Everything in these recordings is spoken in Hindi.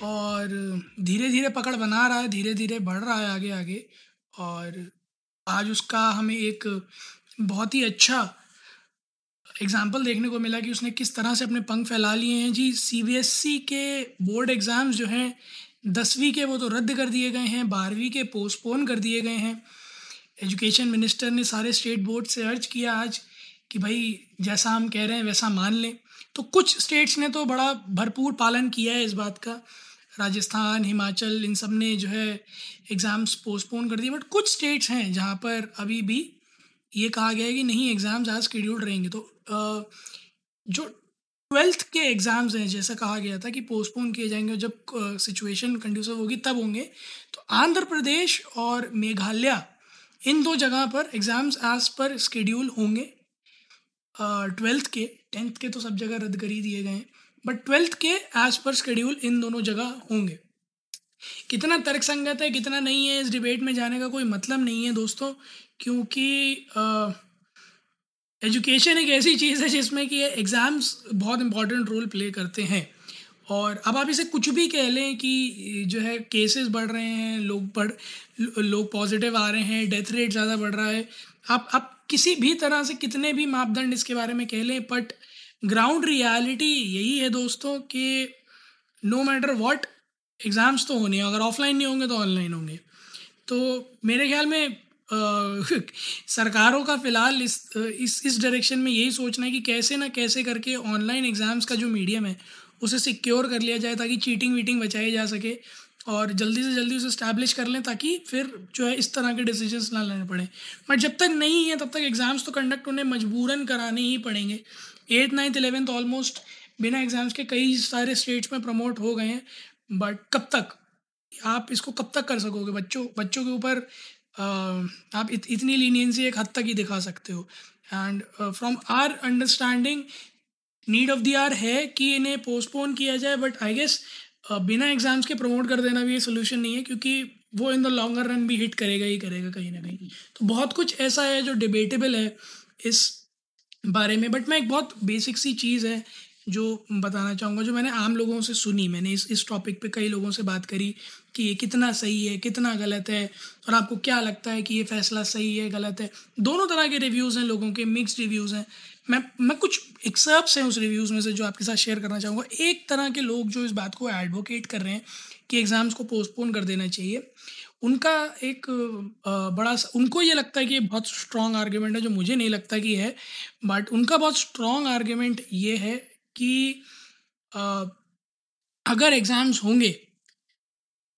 और धीरे धीरे पकड़ बना रहा है धीरे धीरे बढ़ रहा है आगे आगे और आज उसका हमें एक बहुत ही अच्छा एग्ज़ाम्पल देखने को मिला कि उसने किस तरह से अपने पंख फैला लिए हैं। जी सी के बोर्ड एग्ज़ाम्स जो हैं, दसवीं के वो तो रद्द कर दिए गए हैं, बारहवीं के पोस्टपोन कर दिए गए हैं। एजुकेशन मिनिस्टर ने सारे स्टेट बोर्ड से अर्ज़ किया आज कि भाई, जैसा हम कह रहे हैं, वैसा मान लें। तो कुछ स्टेट्स ने तो बड़ा भरपूर पालन किया है इस बात का। राजस्थान, हिमाचल, इन सबने जो है एग्ज़ाम्स पोस्टपोन कर दिए। बट कुछ स्टेट्स हैं जहाँ पर अभी भी ये कहा गया है कि नहीं एग्ज़ाम्स आज शेड्यूल्ड रहेंगे। तो जो ट्वेल्थ के एग्ज़ाम्स हैं, जैसा कहा गया था कि पोस्टपोन किए जाएँगे और जब सिचुएशन कंड्यूसिव होगी तब होंगे। तो आंध्र प्रदेश और मेघालय, इन दो जगह पर एग्ज़ाम्स आज पर स्केड्यूल होंगे। ट्वेल्थ के टेंथ के तो सब जगह रद्द कर ही दिए गए हैं। बट ट्वेल्थ के एज पर शेड्यूल इन दोनों जगह होंगे। कितना तर्क संगत है, कितना नहीं है, इस डिबेट में जाने का कोई मतलब नहीं है दोस्तों, क्योंकि एजुकेशन एक ऐसी चीज़ है जिसमें कि एग्ज़ाम्स बहुत इंपॉर्टेंट रोल प्ले करते हैं। और अब आप इसे कुछ भी कह लें कि जो है केसेस बढ़ रहे हैं, लोग बढ़ लोग पॉजिटिव आ रहे हैं डेथ रेट ज़्यादा बढ़ रहा है। आप आप किसी भी तरह से कितने भी मापदंड इसके बारे में कह लें बट ग्राउंड रियलिटी यही है दोस्तों कि नो मैटर वॉट एग्ज़ाम्स तो होने अगर ऑफलाइन नहीं होंगे तो ऑनलाइन होंगे। तो मेरे ख्याल में आ, सरकारों का फ़िलहाल इस इस इस डायरेक्शन में यही सोचना है कि कैसे ना कैसे करके ऑनलाइन एग्ज़ाम्स का जो मीडियम है उसे सिक्योर कर लिया जाए ताकि चीटिंग वीटिंग बचाई जा सके। और जल्दी से जल्दी उसे स्टैब्लिश कर लें ताकि फिर जो है इस तरह के डिसीजंस ना लेने पड़े। बट जब तक नहीं है तब तक एग्ज़ाम्स तो कंडक्ट उन्हें मजबूरन कराने ही पड़ेंगे। एट नाइन्थ इलेवेंथ ऑलमोस्ट बिना एग्ज़ाम्स के कई सारे स्टेट्स में प्रमोट हो गए हैं। बट कब तक? आप इसको कब तक कर सकोगे? बच्चों बच्चों के ऊपर आप इत, इतनी लीनियंसी एक हद तक ही दिखा सकते हो। And from our understanding need of the hour है कि इन्हें पोस्टपोन किया जाए बट आई गेस बिना एग्ज़ाम्स के प्रमोट कर देना भी ये सोल्यूशन नहीं है, क्योंकि वो इन द लॉन्गर रन भी हिट करेगा ही करेगा कहीं ना कहीं। तो बहुत कुछ ऐसा है जो डिबेटेबल है इस बारे में बट मैं एक बहुत बेसिक सी चीज़ है जो बताना चाहूँगा, जो मैंने आम लोगों से सुनी। मैंने इस इस टॉपिक पे कई लोगों से बात करी कि ये कितना सही है, कितना गलत है, और आपको क्या लगता है कि ये फ़ैसला सही है, गलत है। दोनों तरह के रिव्यूज़ हैं लोगों के मिक्स रिव्यूज़ हैं। मैं मैं कुछ एक्सर्प्स हैं उस रिव्यूज़ में से जो आपके साथ शेयर करना चाहूँगा। एक तरह के लोग जो इस बात को एडवोकेट कर रहे हैं कि एग्ज़ाम्स को पोस्टपोन कर देना चाहिए, उनका एक बड़ा उनको ये लगता है कि बहुत स्ट्रॉन्ग आर्ग्यूमेंट है, जो मुझे नहीं लगता कि है बट उनका बहुत स्ट्रॉन्ग आर्ग्यूमेंट ये है कि अगर एग्ज़ाम्स होंगे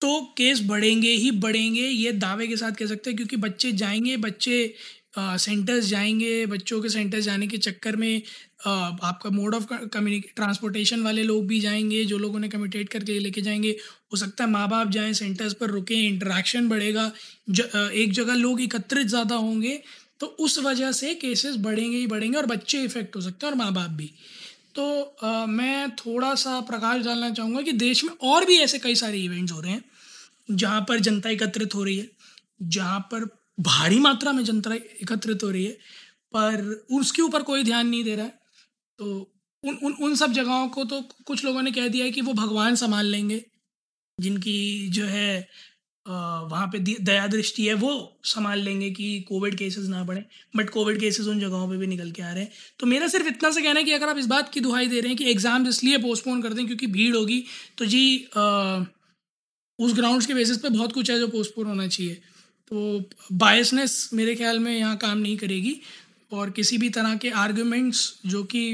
तो केस बढ़ेंगे ही बढ़ेंगे, ये दावे के साथ कह सकते हैं, क्योंकि बच्चे जाएँगे, बच्चे सेंटर्स जाएँगे बच्चों के सेंटर्स जाने के चक्कर में आपका मोड ऑफ़ कम्युनिक ट्रांसपोर्टेशन वाले लोग भी जाएँगे जो लोग उन्हें कमिटेट करके लेके जाएँगे। हो सकता है माँ बाप जाएँ सेंटर्स पर रुकें इंटरेक्शन बढ़ेगा। ज, एक जगह लोग एकत्रित ज़्यादा होंगे तो उस वजह से केसेस बढ़ेंगे ही बढ़ेंगे और बच्चे इफ़ेक्ट हो सकते हैं और माँ बाप भी। तो आ, मैं थोड़ा सा प्रकाश डालना चाहूँगा कि देश में और भी ऐसे कई सारे इवेंट्स हो रहे हैं जहाँ पर जनता एकत्रित हो रही है जहाँ पर भारी मात्रा में जनता एकत्रित हो रही है पर उसके ऊपर कोई ध्यान नहीं दे रहा है। तो उन उन उन सब जगहों को तो कुछ लोगों ने कह दिया है कि वो भगवान संभाल लेंगे। जिनकी जो है वहाँ पे दया दृष्टि है वो संभाल लेंगे कि कोविड केसेस ना बढ़े। बट कोविड केसेस उन जगहों पे भी निकल के आ रहे हैं। तो मेरा सिर्फ़ इतना से कहना है कि अगर आप इस बात की दुहाई दे रहे हैं कि एग्ज़ाम्स इसलिए पोस्टपोन कर दें क्योंकि भीड़ होगी तो जी आ, उस ग्राउंड्स के बेसिस पे बहुत कुछ है जो पोस्टपोन होना चाहिए। तो बायसनेस मेरे ख्याल में यहाँ काम नहीं करेगी। और किसी भी तरह के आर्ग्यूमेंट्स जो कि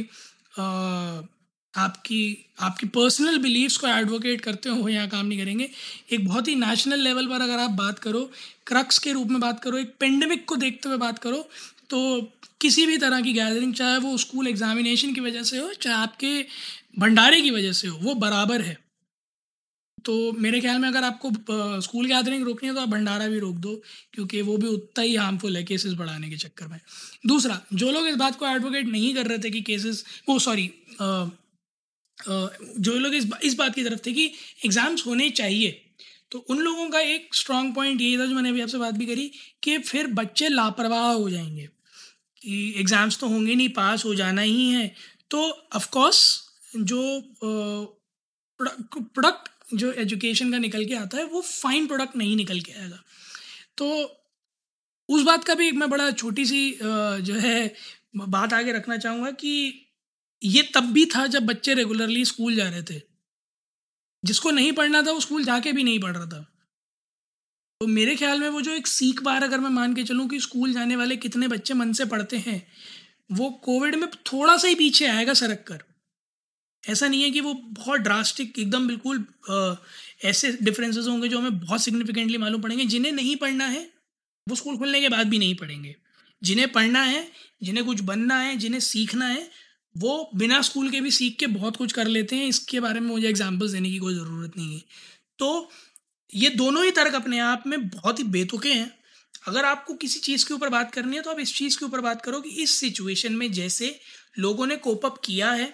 आपकी आपकी पर्सनल बिलीव्स को एडवोकेट करते हो यहाँ काम नहीं करेंगे। एक बहुत ही नेशनल लेवल पर अगर आप बात करो क्रक्स के रूप में बात करो, एक पेंडेमिक को देखते हुए बात करो तो किसी भी तरह की गैदरिंग चाहे वो स्कूल एग्जामिनेशन की वजह से हो, चाहे आपके भंडारे की वजह से हो, वो बराबर है। तो मेरे ख्याल में अगर आपको स्कूल गैदरिंग रोकनी है तो आप भंडारा भी रोक दो, क्योंकि वो भी उतना ही हार्मफुल है केसेस बढ़ाने के चक्कर में। दूसरा, जो लोग इस बात को एडवोकेट नहीं कर रहे थे कि केसेस वो सॉरी जो लोग इस इस बात की तरफ़ थे कि एग्ज़ाम्स होने चाहिए। तो उन लोगों का एक स्ट्रॉन्ग पॉइंट ये था जो मैंने अभी आपसे बात भी करी कि फिर बच्चे लापरवाह हो जाएँगे कि एग्ज़ाम्स तो होंगे नहीं पास हो जाना ही है। तो ऑफकोर्स जो प्रोडक्ट जो एजुकेशन का निकल के आता है, वो फाइन प्रोडक्ट नहीं निकल के आएगा। तो उस बात का भी एक मैं बड़ा छोटी सी जो है, बात आगे रखना चाहूँगा कि ये तब भी था जब बच्चे रेगुलरली स्कूल जा रहे थे। जिसको नहीं पढ़ना था, वो स्कूल जाके भी नहीं पढ़ रहा था। तो मेरे ख्याल में वो जो एक सीख बार अगर मैं मान के चलूँ कि स्कूल जाने वाले कितने बच्चे मन से पढ़ते हैं, वो कोविड में थोड़ा सा ही पीछे आएगा सरक कर। ऐसा नहीं है कि वो बहुत ड्रास्टिक एकदम बिल्कुल ऐसे डिफरेंसेस होंगे जो हमें बहुत सिग्निफिकेंटली मालूम पड़ेंगे, जिन्हें नहीं पढ़ना है, वो स्कूल खुलने के बाद भी नहीं पढ़ेंगे। जिन्हें पढ़ना है, जिन्हें कुछ बनना है, जिन्हें सीखना है, वो बिना स्कूल के भी सीख के बहुत कुछ कर लेते हैं, इसके बारे में मुझे एग्जाम्पल्स देने की कोई ज़रूरत नहीं है। तो ये दोनों ही तर्क अपने आप में बहुत ही बेतुके हैं। अगर आपको किसी चीज़ के ऊपर बात करनी है तो आप इस चीज़ के ऊपर बात करो कि इस सिचुएशन में जैसे लोगों ने कोप अप किया है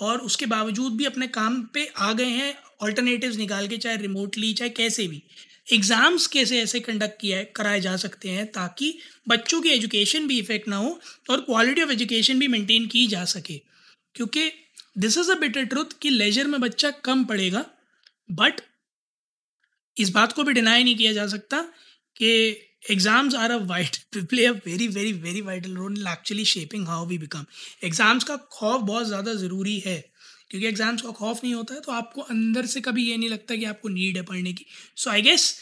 और उसके बावजूद भी अपने काम पे आ गए हैं ऑल्टरनेटिव्स निकाल के, चाहे रिमोटली चाहे कैसे भी। एग्ज़ाम्स कैसे ऐसे कंडक्ट किया कराए जा सकते हैं ताकि बच्चों की एजुकेशन भी इफ़ेक्ट ना हो और क्वालिटी ऑफ़ एजुकेशन भी मेंटेन की जा सके। क्योंकि this is a better truth कि लेजर में बच्चा कम पढ़ेगा बट इस बात को भी डिनाई नहीं किया जा सकता कि exams are a white play a very very very vital role actually shaping how we become exams का खौफ बहुत ज़्यादा ज़रूरी है, क्योंकि एग्ज़ाम्स का खौफ नहीं होता है तो आपको अंदर से कभी ये नहीं लगता कि आपको नीड है पढ़ने की। सो आई गेस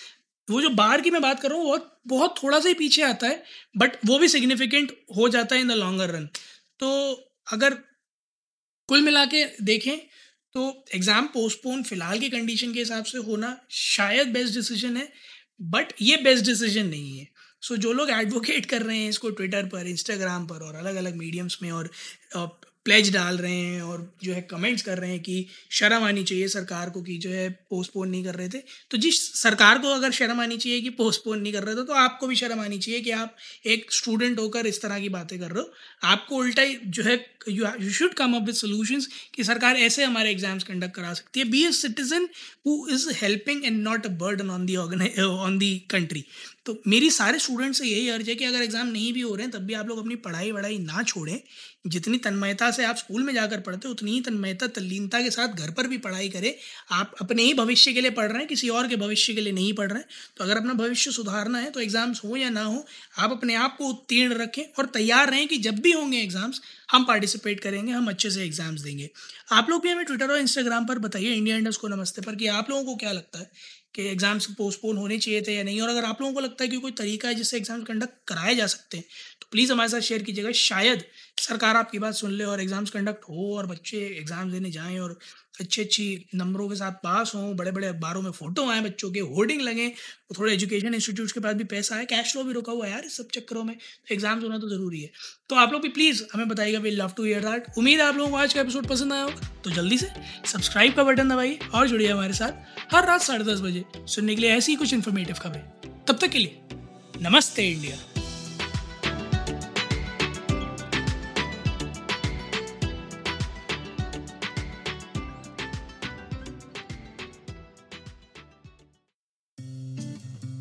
वो जो बाहर की मैं बात कर रहा हूँ बहुत बहुत थोड़ा सा ही पीछे आता है बट वो भी सिग्निफिकेंट हो जाता है इन द लॉन्गर रन तो अगर कुल मिला के देखें तो एग्ज़ाम पोस्टपोन फ़िलहाल की कंडीशन के हिसाब से होना शायद बेस्ट डिसीज़न है बट ये बेस्ट डिसीज़न नहीं है। सो so, जो लोग एडवोकेट कर रहे हैं इसको ट्विटर पर इंस्टाग्राम पर और अलग अलग मीडियम्स में और प्लेज डाल रहे हैं और जो है कमेंट्स कर रहे हैं कि शर्म आनी चाहिए सरकार को कि जो है पोस्टपोन नहीं कर रहे थे। तो जिस सरकार को अगर शर्म आनी चाहिए कि पोस्टपोन नहीं कर रहे थे तो आपको भी शर्म आनी चाहिए कि आप एक स्टूडेंट होकर इस तरह की बातें कर रहे हो। आपको उल्टा जो है you should come up with solutions कि सरकार ऐसे हमारे एग्ज़ाम्स कंडक्ट करा सकती है। Be a citizen who is helping and not a burden on the on the country तो मेरी सारे स्टूडेंट्स से यही अर्ज़ है कि अगर एग्ज़ाम नहीं भी हो रहे हैं, तब भी आप लोग अपनी पढ़ाई वढ़ाई ना छोड़ें। जितनी तन्मयता से आप स्कूल में जाकर पढ़ते हो, उतनी ही तन्मयता, तल्लीनता के साथ घर पर भी पढ़ाई करें। आप अपने ही भविष्य के लिए पढ़ रहे हैं, किसी और के भविष्य के लिए नहीं पढ़ रहे हैं। तो अगर अपना भविष्य सुधारना है तो एग्ज़ाम्स हो या ना हो, आप अपने आप को उत्तीर्ण रखें और तैयार रहें कि जब भी होंगे एग्ज़ाम्स हम पार्टिसिपेट करेंगे, हम अच्छे से एग्ज़ाम्स देंगे। आप लोग भी हमें ट्विटर और इंस्टाग्राम पर बताइए इंडिया इंडस को नमस्ते पर, कि आप लोगों को क्या लगता है? कि एग्ज़ाम्स पोस्टपोन होने चाहिए थे या नहीं? और अगर आप लोगों को लगता है कि कोई तरीका है जिससे एग्ज़ाम कंडक्ट कराए जा सकते हैं तो प्लीज़ हमारे साथ शेयर कीजिएगा। शायद सरकार आपकी बात सुन ले और एग्ज़ाम्स कंडक्ट हो और बच्चे एग्ज़ाम देने जाएँ और अच्छी अच्छी नंबरों के साथ पास हों बड़े बड़े अखबारों में फ़ोटो आए बच्चों के, होर्डिंग लगे तो थोड़े एजुकेशन इंस्टीट्यूट के पास भी पैसा है कैश फ्लो भी रुका हुआ है यार सब चक्करों में तो एग्ज़ाम्स होना तो ज़रूरी है। तो आप लोग भी प्लीज़ हमें बताइएगा we love to hear that उम्मीद है आप लोगों को आज का एपिसोड पसंद आया होगा तो जल्दी से सब्सक्राइब का बटन दबाइए और जुड़िए हमारे साथ हर रात साढ़े दस बजे सुनने के लिए ऐसी कुछ इन्फॉर्मेटिव खबरें। तब तक के लिए नमस्ते इंडिया।